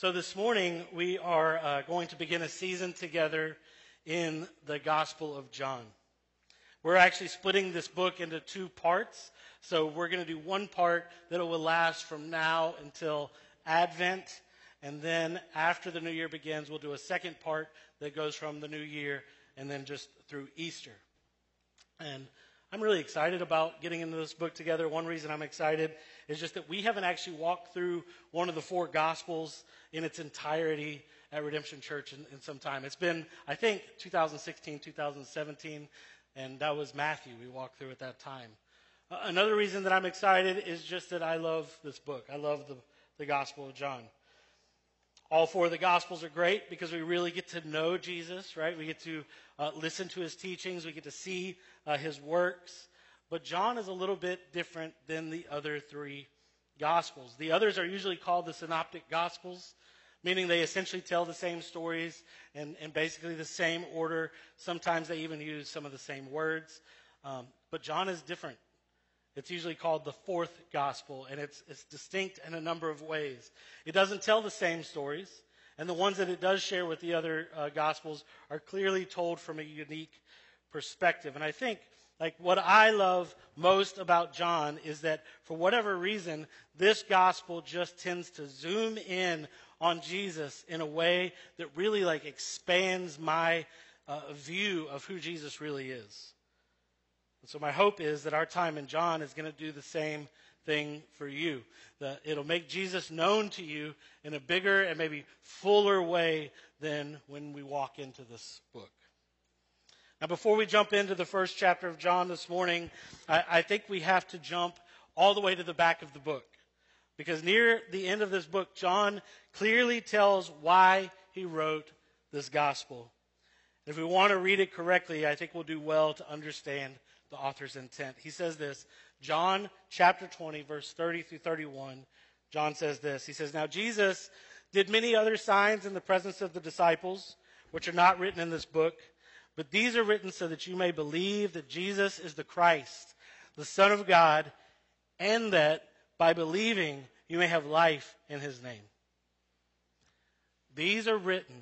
So this morning we are uh, going to begin a season together in the Gospel of John. We're actually splitting this book into two parts. So we're going to do one part that will last from now until Advent. And then after the new year begins, we'll do a second part that goes from the new year and then just through Easter. And I'm really excited about getting into this book together. One reason I'm excited is just that we haven't actually walked through one of the four Gospels in its entirety at Redemption Church in, in some time. It's been, I think, 2016, 2017, and that was Matthew we walked through at that time. Another reason that I'm excited is just that I love this book. I love the, the Gospel of John. All four of the Gospels are great because we really get to know Jesus, right? We get to uh, listen to his teachings, we get to see uh, his works. But John is a little bit different than the other three Gospels. The others are usually called the Synoptic Gospels, meaning they essentially tell the same stories and, and basically the same order. Sometimes they even use some of the same words. Um, but John is different. It's usually called the fourth gospel, and it's, it's distinct in a number of ways. It doesn't tell the same stories, and the ones that it does share with the other uh, gospels are clearly told from a unique perspective. And I think, like, what I love most about John is that for whatever reason, this gospel just tends to zoom in on Jesus in a way that really, like, expands my uh, view of who Jesus really is. And so my hope is that our time in John is going to do the same thing for you. That it'll make Jesus known to you in a bigger and maybe fuller way than when we walk into this book. Now, before we jump into the first chapter of John this morning, I, I think we have to jump all the way to the back of the book. Because near the end of this book, John clearly tells why he wrote this gospel. If we want to read it correctly, I think we'll do well to understand the author's intent. He says this, John chapter 20, verse 30 through 31. John says this. He says, Now Jesus did many other signs in the presence of the disciples, which are not written in this book, but these are written so that you may believe that Jesus is the Christ, the Son of God, and that by believing you may have life in his name. These are written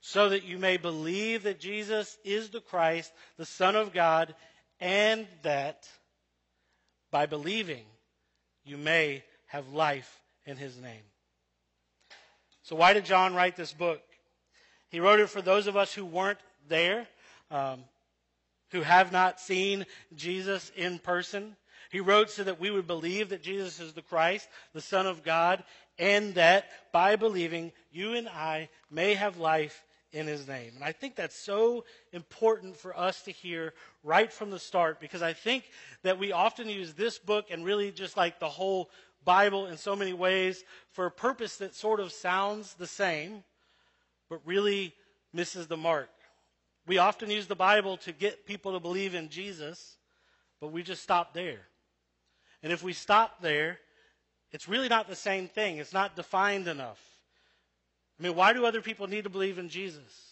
so that you may believe that Jesus is the Christ, the Son of God, and that by believing you may have life in his name. So, why did John write this book? He wrote it for those of us who weren't there, um, who have not seen Jesus in person. He wrote so that we would believe that Jesus is the Christ, the Son of God, and that by believing, you and I may have life in his name. And I think that's so important for us to hear right from the start because I think that we often use this book and really just like the whole Bible in so many ways for a purpose that sort of sounds the same, but really misses the mark. We often use the Bible to get people to believe in Jesus, but we just stop there. And if we stop there, it's really not the same thing. It's not defined enough. I mean, why do other people need to believe in Jesus?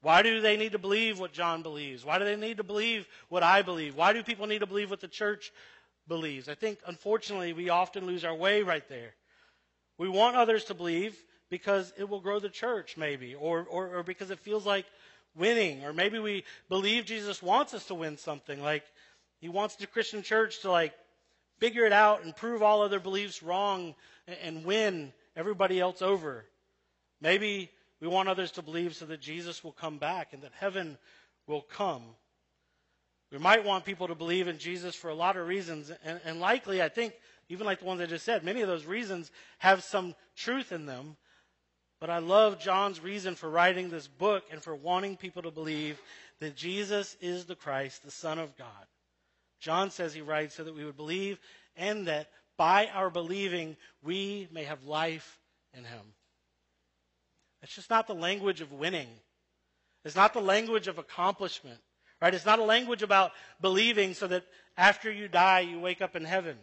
Why do they need to believe what John believes? Why do they need to believe what I believe? Why do people need to believe what the church believes? I think, unfortunately, we often lose our way right there. We want others to believe because it will grow the church, maybe, or, or, or because it feels like winning, or maybe we believe Jesus wants us to win something, like he wants the Christian church to like figure it out and prove all other beliefs wrong and, win everybody else over. Maybe we want others to believe so that Jesus will come back and that heaven will come. We might want people to believe in Jesus for a lot of reasons, and, and, likely, I think, even like the ones I just said, many of those reasons have some truth in them. But I love John's reason for writing this book and for wanting people to believe that Jesus is the Christ, the Son of God. John says he writes so that we would believe and that by our believing we may have life in him. It's just not the language of winning. It's not the language of accomplishment, right? It's not a language about believing so that after you die, you wake up in heaven.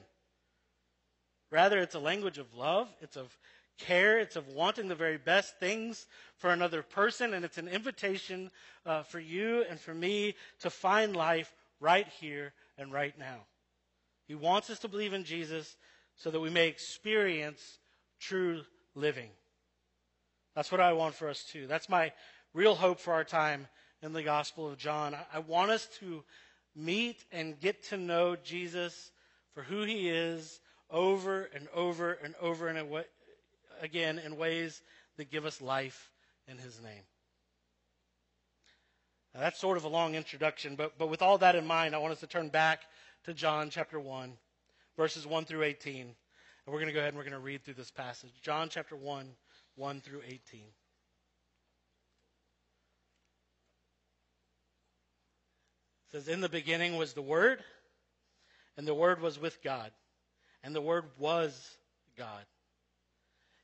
Rather, it's a language of love. It's of care. It's of wanting the very best things for another person. And it's an invitation uh, for you and for me to find life right here and right now. He wants us to believe in Jesus so that we may experience true living. That's what I want for us too. That's my real hope for our time in the Gospel of John. I, want us to meet and get to know Jesus for who he is over and over and over and again in ways that give us life in his name. Now, that's sort of a long introduction, but, but with all that in mind, I want us to turn back to John chapter 1, verses 1 through 18. And we're going to go ahead and we're going to read through this passage. John chapter 1, 1 through 18. It says, In the beginning was the Word, and the Word was with God, and the Word was God.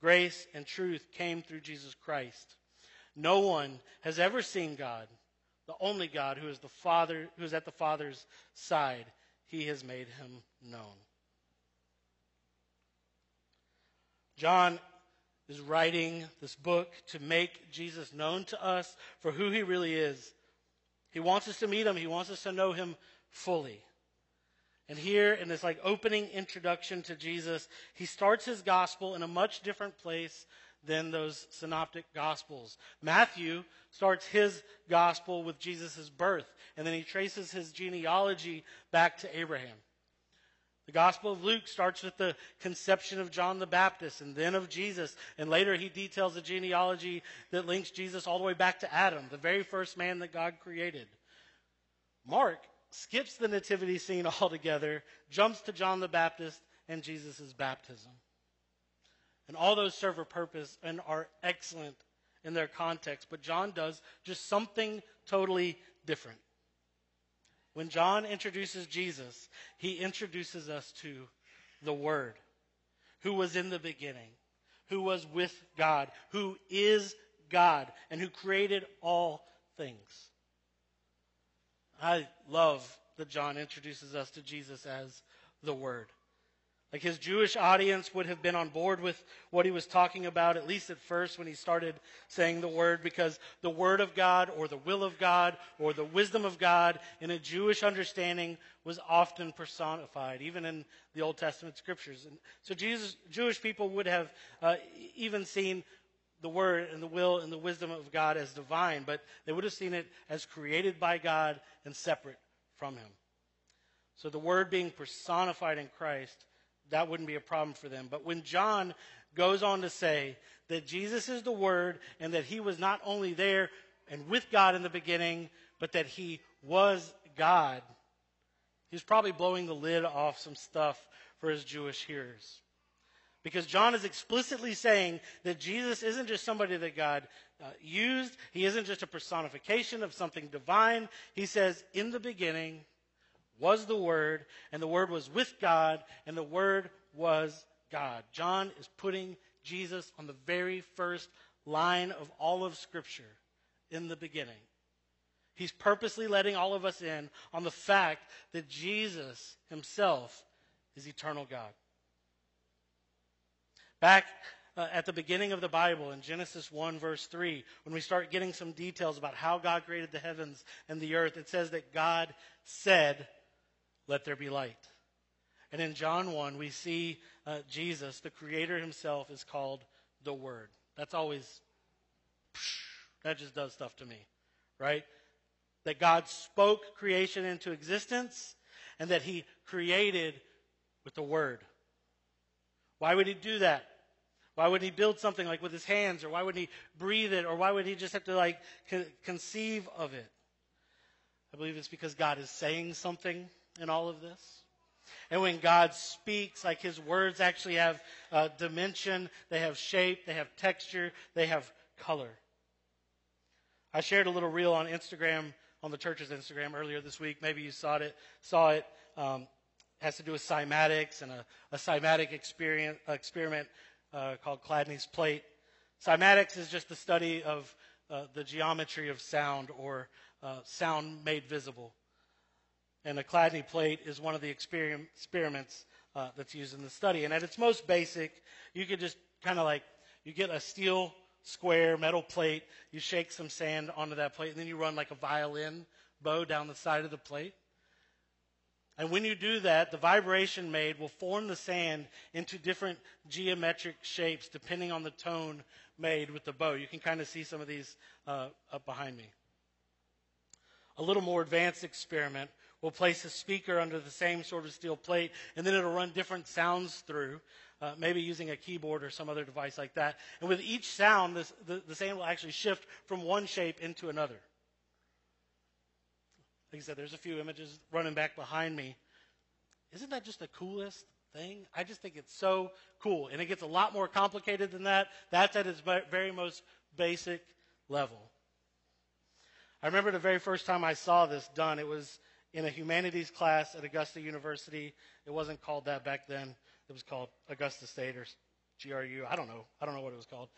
grace and truth came through Jesus Christ. No one has ever seen God, the only God who is the Father, who is at the Father's side. He has made him known. John is writing this book to make Jesus known to us for who he really is. He wants us to meet him, he wants us to know him fully. And here in this like opening introduction to Jesus, he starts his gospel in a much different place than those synoptic gospels. Matthew starts his gospel with Jesus' birth, and then he traces his genealogy back to Abraham. The Gospel of Luke starts with the conception of John the Baptist and then of Jesus. And later he details a genealogy that links Jesus all the way back to Adam, the very first man that God created. Mark skips the nativity scene altogether, jumps to John the Baptist and Jesus' baptism. And all those serve a purpose and are excellent in their context. But John does just something totally different. When John introduces Jesus, he introduces us to the Word, who was in the beginning, who was with God, who is God, and who created all things. I love that John introduces us to Jesus as the Word. Like his Jewish audience would have been on board with what he was talking about, at least at first when he started saying the word, because the word of God or the will of God or the wisdom of God in a Jewish understanding was often personified, even in the Old Testament scriptures. And so Jesus, Jewish people would have uh, even seen the word and the will and the wisdom of God as divine, but they would have seen it as created by God and separate from him. So the word being personified in Christ that wouldn't be a problem for them. But when John goes on to say that Jesus is the Word and that he was not only there and with God in the beginning, but that he was God, he's probably blowing the lid off some stuff for his Jewish hearers. Because John is explicitly saying that Jesus isn't just somebody that God uh, used, he isn't just a personification of something divine. He says, in the beginning, was the Word, and the Word was with God, and the Word was God. John is putting Jesus on the very first line of all of Scripture in the beginning. He's purposely letting all of us in on the fact that Jesus himself is eternal God. Back uh, at the beginning of the Bible in Genesis 1, verse 3, when we start getting some details about how God created the heavens and the earth, it says that God said, Let there be light. And in John 1, we see uh, Jesus, the Creator Himself, is called the Word. That's always, that just does stuff to me, right? That God spoke creation into existence and that He created with the Word. Why would He do that? Why would he build something like with his hands, or why would he breathe it, or why would he just have to like co- conceive of it? I believe it's because God is saying something in all of this. And when God speaks, like his words actually have uh, dimension, they have shape, they have texture, they have color. I shared a little reel on Instagram, on the church's Instagram earlier this week. Maybe you saw it. Saw it. Um, has to do with cymatics and a, a cymatic experiment uh, called Chladni's plate. Cymatics is just the study of uh, the geometry of sound or uh, sound made visible. And a Chladni plate is one of the experiments uh, that's used in the study. And at its most basic, you could just kind of like, you get a steel square metal plate, you shake some sand onto that plate, and then you run like a violin bow down the side of the plate. And when you do that, the vibration made will form the sand into different geometric shapes depending on the tone made with the bow. You can kind of see some of these uh, up behind me. A little more advanced experiment will place a speaker under the same sort of steel plate, and then it'll run different sounds through, uh, maybe using a keyboard or some other device like that. And with each sound, this, the, the sand will actually shift from one shape into another. Like I said, there's a few images running back behind me. Isn't that just the coolest thing? I just think it's so cool. And it gets a lot more complicated than that. That's at its very most basic level. I remember the very first time I saw this done. It was in a humanities class at Augusta University. It wasn't called that back then. It was called Augusta State or GRU. I don't know. I don't know what it was called.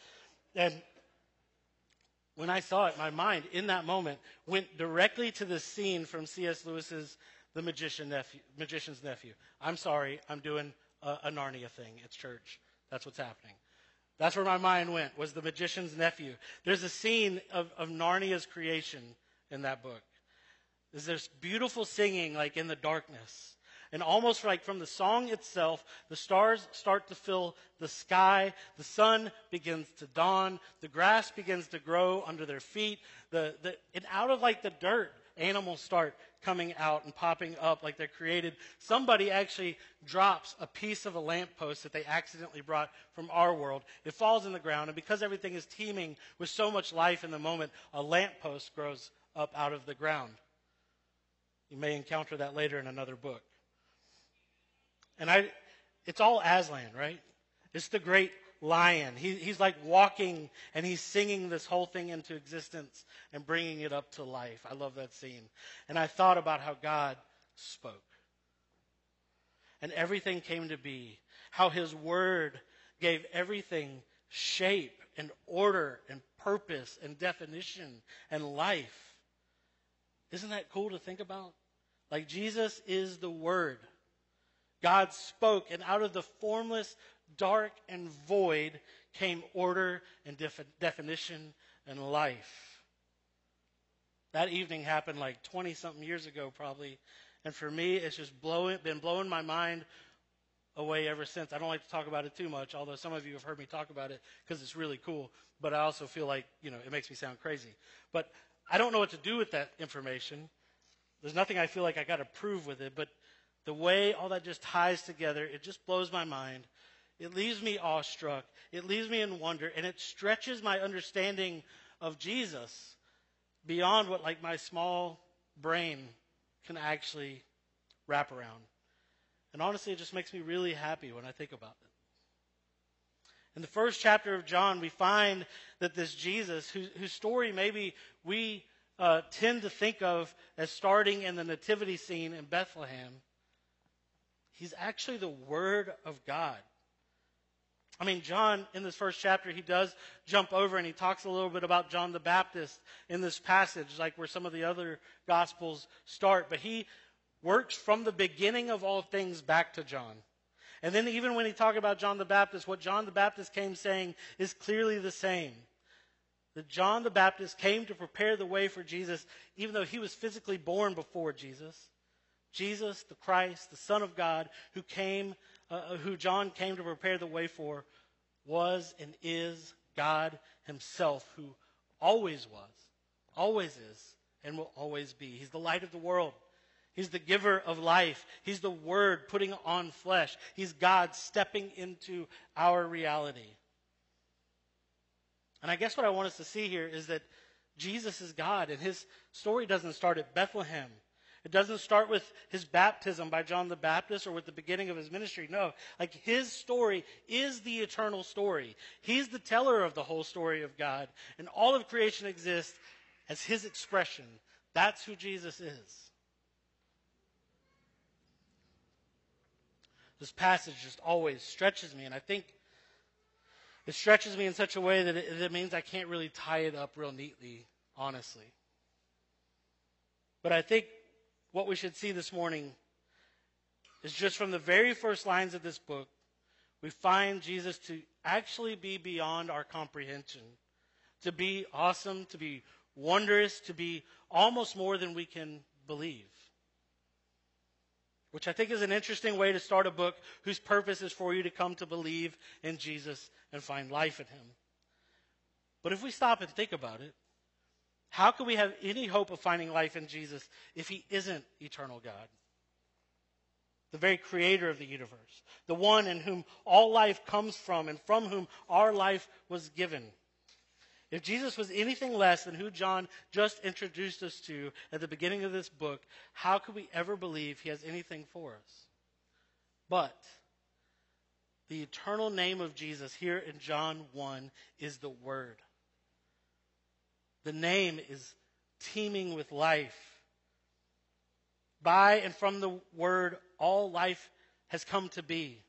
And when I saw it, my mind in that moment went directly to the scene from C.S. Lewis's The Magician nephew, Magician's Nephew. I'm sorry, I'm doing a, a Narnia thing. It's church. That's what's happening. That's where my mind went, was The Magician's Nephew. There's a scene of, of Narnia's creation in that book. There's this beautiful singing, like in the darkness. And almost like from the song itself, the stars start to fill the sky, the sun begins to dawn, the grass begins to grow under their feet, the, the, and out of like the dirt, animals start coming out and popping up like they're created. Somebody actually drops a piece of a lamppost that they accidentally brought from our world. It falls in the ground, and because everything is teeming with so much life in the moment, a lamppost grows up out of the ground. You may encounter that later in another book. And I, it's all Aslan, right? It's the great lion. He, he's like walking and he's singing this whole thing into existence and bringing it up to life. I love that scene. And I thought about how God spoke. And everything came to be. How his word gave everything shape and order and purpose and definition and life. Isn't that cool to think about? Like Jesus is the word. God spoke, and out of the formless, dark, and void came order and def- definition and life. That evening happened like 20 something years ago, probably. And for me, it's just blowing, been blowing my mind away ever since. I don't like to talk about it too much, although some of you have heard me talk about it because it's really cool. But I also feel like, you know, it makes me sound crazy. But I don't know what to do with that information. There's nothing I feel like I got to prove with it. But the way all that just ties together, it just blows my mind. It leaves me awestruck. It leaves me in wonder, and it stretches my understanding of Jesus beyond what like my small brain can actually wrap around. And honestly, it just makes me really happy when I think about it. In the first chapter of John, we find that this Jesus, whose, whose story maybe we uh, tend to think of as starting in the nativity scene in Bethlehem, He's actually the Word of God. I mean, John, in this first chapter, he does jump over and he talks a little bit about John the Baptist in this passage, like where some of the other Gospels start. But he works from the beginning of all things back to John. And then even when he talked about John the Baptist, what John the Baptist came saying is clearly the same. That John the Baptist came to prepare the way for Jesus, even though he was physically born before Jesus. Jesus, the Christ, the Son of God, who came, uh, uh who John came to prepare the way for, was and is God himself, who always was, always is, and will always be. He's the light of the world. He's the giver of life. He's the Word putting on flesh. He's God stepping into our reality. And I guess what I want us to see here is that Jesus is God, and his story doesn't start at Bethlehem. It doesn't start with his baptism by John the Baptist or with the beginning of his ministry. No, like his story is the eternal story. He's the teller of the whole story of God, and all of creation exists as his expression. That's who Jesus is. This passage just always stretches me, and I think it stretches me in such a way that it, it means I can't really tie it up real neatly, honestly. But I think what we should see this morning is just from the very first lines of this book, we find Jesus to actually be beyond our comprehension, to be awesome, to be wondrous, to be almost more than we can believe which I think is an interesting way to start a book whose purpose is for you to come to believe in Jesus and find life in Him. But if we stop and think about it, how can we have any hope of finding life in Jesus if He isn't eternal God? The very creator of the universe, the one in whom all life comes from and from whom our life was given. If Jesus was anything less than who John just introduced us to at the beginning of this book, how could we ever believe he has anything for us? But the eternal name of Jesus here in John 1 is the Word. The name is teeming with life. By and from the Word, all life has come to be.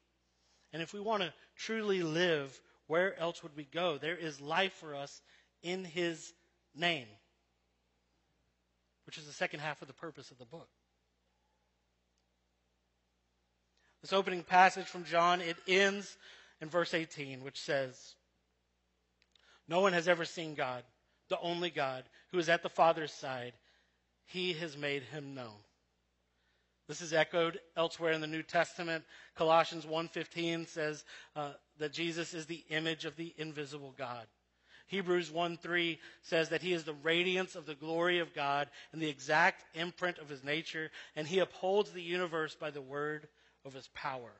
And if we want to truly live where else would we go? There is life for us in his name, which is the second half of the purpose of the book. This opening passage from John, it ends in verse 18, which says, No one has ever seen God, the only God, who is at the Father's side. He has made him known. This is echoed elsewhere in the New Testament. Colossians 1.15 says uh, that Jesus is the image of the invisible God. Hebrews 1.3 says that he is the radiance of the glory of God and the exact imprint of his nature, and he upholds the universe by the word of his power.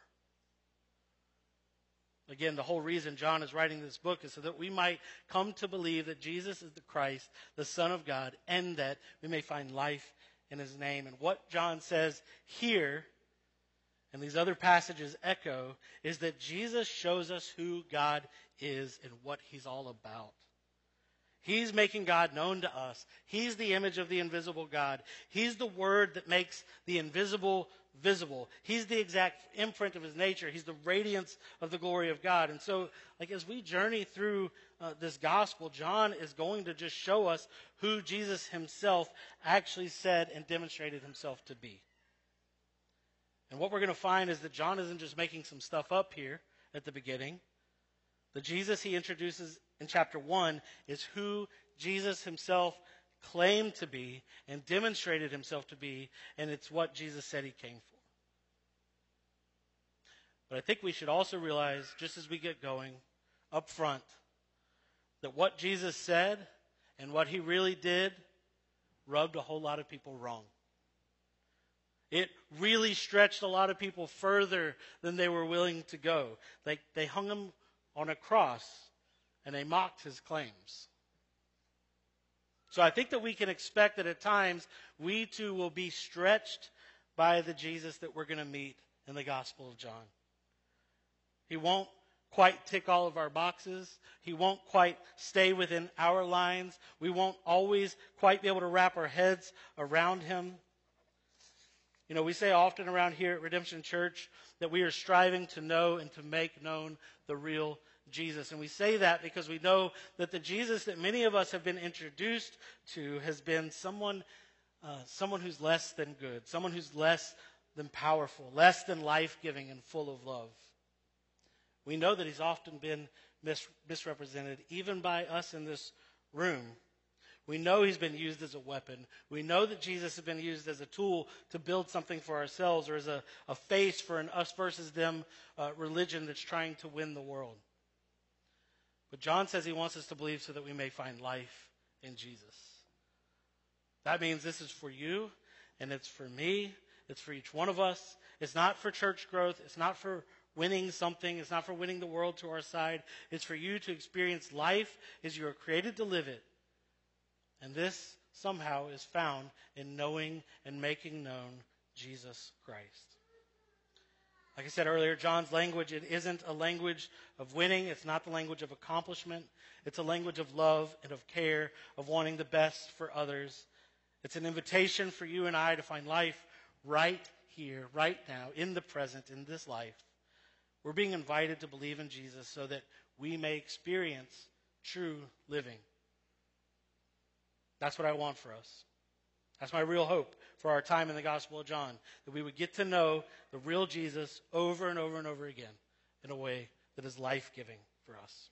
Again, the whole reason John is writing this book is so that we might come to believe that Jesus is the Christ, the Son of God, and that we may find life in his name. And what John says here, and these other passages echo, is that Jesus shows us who God is and what he's all about. He's making God known to us. He's the image of the invisible God. He's the word that makes the invisible visible. He's the exact imprint of his nature. He's the radiance of the glory of God. And so, like, as we journey through uh, this gospel, John is going to just show us who Jesus himself actually said and demonstrated himself to be. And what we're going to find is that John isn't just making some stuff up here at the beginning. The Jesus he introduces in chapter 1 is who Jesus himself claimed to be and demonstrated himself to be, and it's what Jesus said he came for. But I think we should also realize, just as we get going up front, that what Jesus said and what he really did rubbed a whole lot of people wrong. It really stretched a lot of people further than they were willing to go. They, they hung him on a cross and they mocked his claims. So I think that we can expect that at times we too will be stretched by the Jesus that we're going to meet in the Gospel of John. He won't quite tick all of our boxes. He won't quite stay within our lines. We won't always quite be able to wrap our heads around him. You know, we say often around here at Redemption Church that we are striving to know and to make known the real Jesus. And we say that because we know that the Jesus that many of us have been introduced to has been someone, uh, someone who's less than good, someone who's less than powerful, less than life giving, and full of love. We know that he's often been mis- misrepresented, even by us in this room. We know he's been used as a weapon. We know that Jesus has been used as a tool to build something for ourselves or as a, a face for an us versus them uh, religion that's trying to win the world. But John says he wants us to believe so that we may find life in Jesus. That means this is for you and it's for me. It's for each one of us. It's not for church growth. It's not for winning something. It's not for winning the world to our side. It's for you to experience life as you are created to live it. And this somehow is found in knowing and making known Jesus Christ. Like I said earlier, John's language, it isn't a language of winning. It's not the language of accomplishment. It's a language of love and of care, of wanting the best for others. It's an invitation for you and I to find life right here, right now, in the present, in this life. We're being invited to believe in Jesus so that we may experience true living. That's what I want for us. That's my real hope for our time in the Gospel of John, that we would get to know the real Jesus over and over and over again in a way that is life giving for us.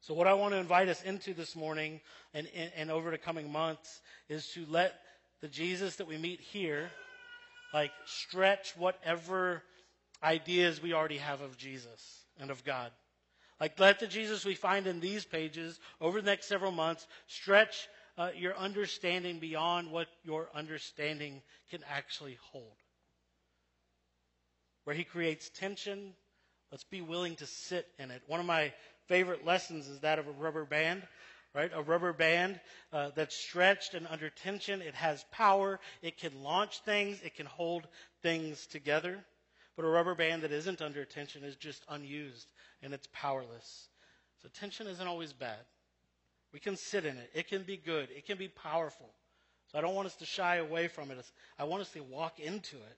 So, what I want to invite us into this morning and, and, and, over the coming months is to let the Jesus that we meet here, like, stretch whatever ideas we already have of Jesus and of God. Like, let the Jesus we find in these pages over the next several months stretch uh, your understanding beyond what your understanding can actually hold. Where he creates tension, let's be willing to sit in it. One of my favorite lessons is that of a rubber band, right? A rubber band uh, that's stretched and under tension. It has power. It can launch things. It can hold things together. But a rubber band that isn't under tension is just unused and it's powerless. So tension isn't always bad. We can sit in it. It can be good. It can be powerful. So I don't want us to shy away from it. I want us to walk into it.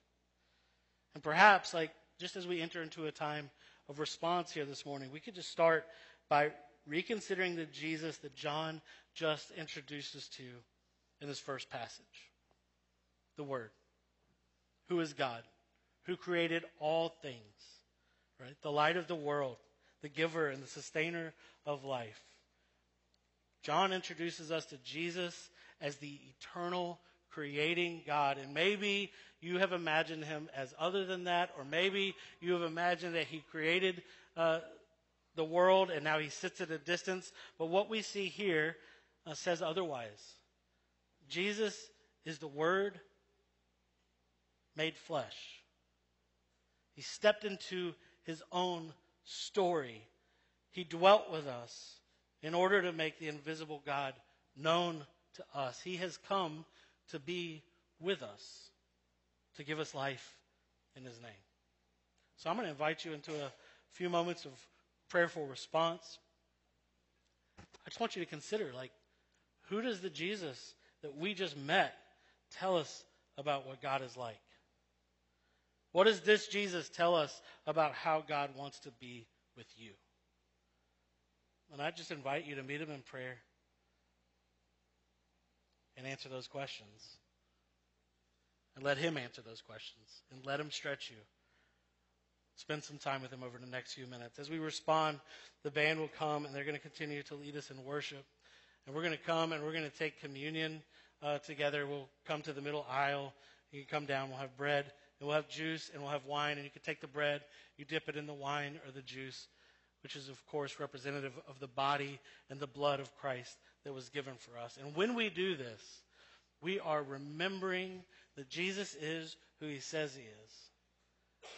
And perhaps, like, just as we enter into a time of response here this morning, we could just start by reconsidering the Jesus that John just introduced us to in this first passage the Word. Who is God? Who created all things, right? The light of the world, the giver and the sustainer of life. John introduces us to Jesus as the eternal creating God. And maybe you have imagined him as other than that, or maybe you have imagined that he created uh, the world and now he sits at a distance. But what we see here uh, says otherwise. Jesus is the Word made flesh. He stepped into his own story. He dwelt with us in order to make the invisible God known to us. He has come to be with us, to give us life in His name. So I'm going to invite you into a few moments of prayerful response. I just want you to consider like, who does the Jesus that we just met tell us about what God is like? What does this Jesus tell us about how God wants to be with you? And I just invite you to meet him in prayer and answer those questions. And let him answer those questions. And let him stretch you. Spend some time with him over the next few minutes. As we respond, the band will come and they're going to continue to lead us in worship. And we're going to come and we're going to take communion uh, together. We'll come to the middle aisle. You can come down. We'll have bread and we'll have juice and we'll have wine. And you can take the bread, you dip it in the wine or the juice which is, of course, representative of the body and the blood of Christ that was given for us. And when we do this, we are remembering that Jesus is who he says he is.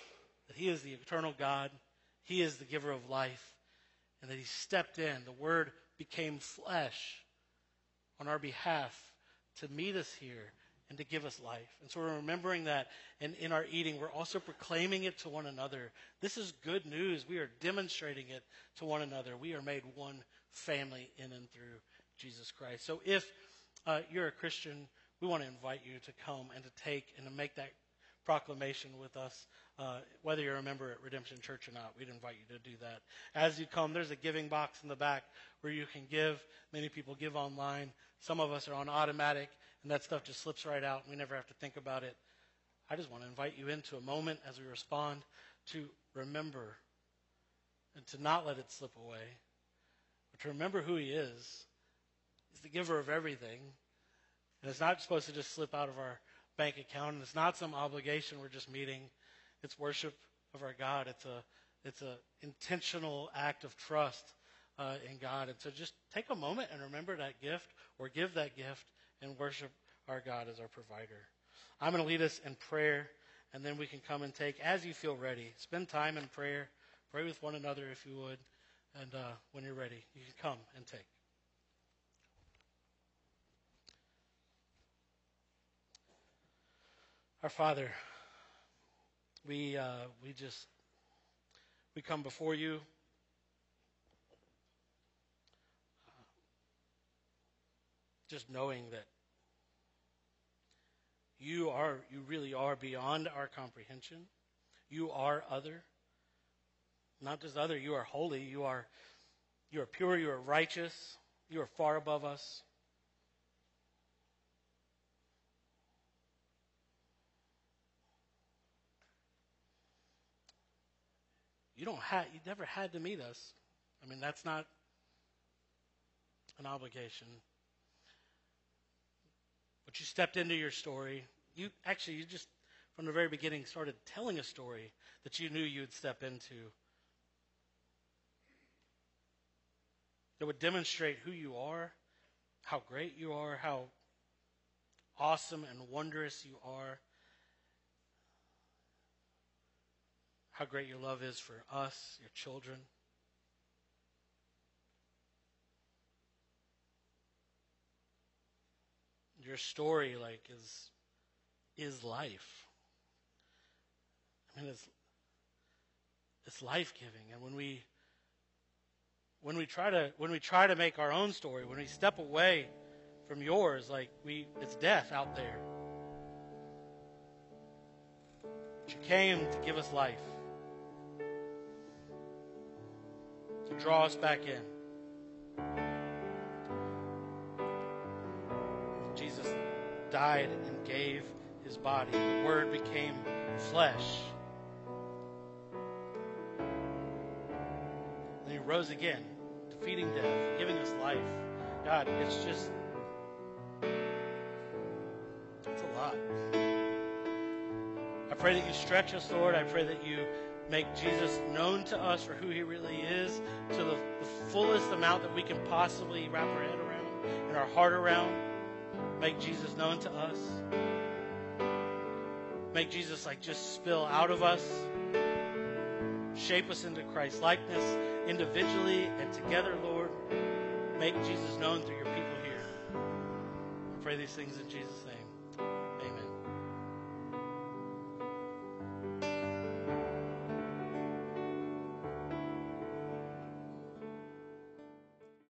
That he is the eternal God, he is the giver of life, and that he stepped in. The Word became flesh on our behalf to meet us here and to give us life. And so we're remembering that and in our eating, we're also proclaiming it to one another. This is good news. We are demonstrating it to one another. We are made one family in and through Jesus Christ. So if uh, you're a Christian, we want to invite you to come and to take and to make that proclamation with us, uh, whether you're a member at Redemption Church or not. We'd invite you to do that. As you come, there's a giving box in the back where you can give. Many people give online. Some of us are on automatic and that stuff just slips right out. And we never have to think about it. I just want to invite you into a moment as we respond to remember and to not let it slip away, but to remember who He is. He's the giver of everything. And it's not supposed to just slip out of our bank account, and it's not some obligation we're just meeting. It's worship of our God. It's a it's an intentional act of trust uh, in God. And so just take a moment and remember that gift or give that gift and worship our God as our provider. I'm going to lead us in prayer, and then we can come and take as you feel ready. Spend time in prayer. Pray with one another if you would. And uh, when you're ready, you can come and take. Our Father, we uh, we just we come before you. Just knowing that you are you really are beyond our comprehension. You are other. Not just other, you are holy, you are you are pure, you are righteous, you are far above us. You don't have you never had to meet us. I mean, that's not an obligation. But you stepped into your story. You actually you just from the very beginning started telling a story that you knew you would step into. That would demonstrate who you are, how great you are, how awesome and wondrous you are. how great your love is for us, your children. Your story, like, is is life. I mean, it's it's life giving, and when we when we try to when we try to make our own story, when we step away from yours, like we, it's death out there. But you came to give us life. To draw us back in. Died and gave his body. The Word became flesh. And he rose again, defeating death, giving us life. God, it's just, it's a lot. I pray that you stretch us, Lord. I pray that you make Jesus known to us for who he really is to the, the fullest amount that we can possibly wrap our head around and our heart around. Make Jesus known to us. Make Jesus like just spill out of us. Shape us into Christ likeness individually and together, Lord. Make Jesus known through your people here. I pray these things in Jesus' name.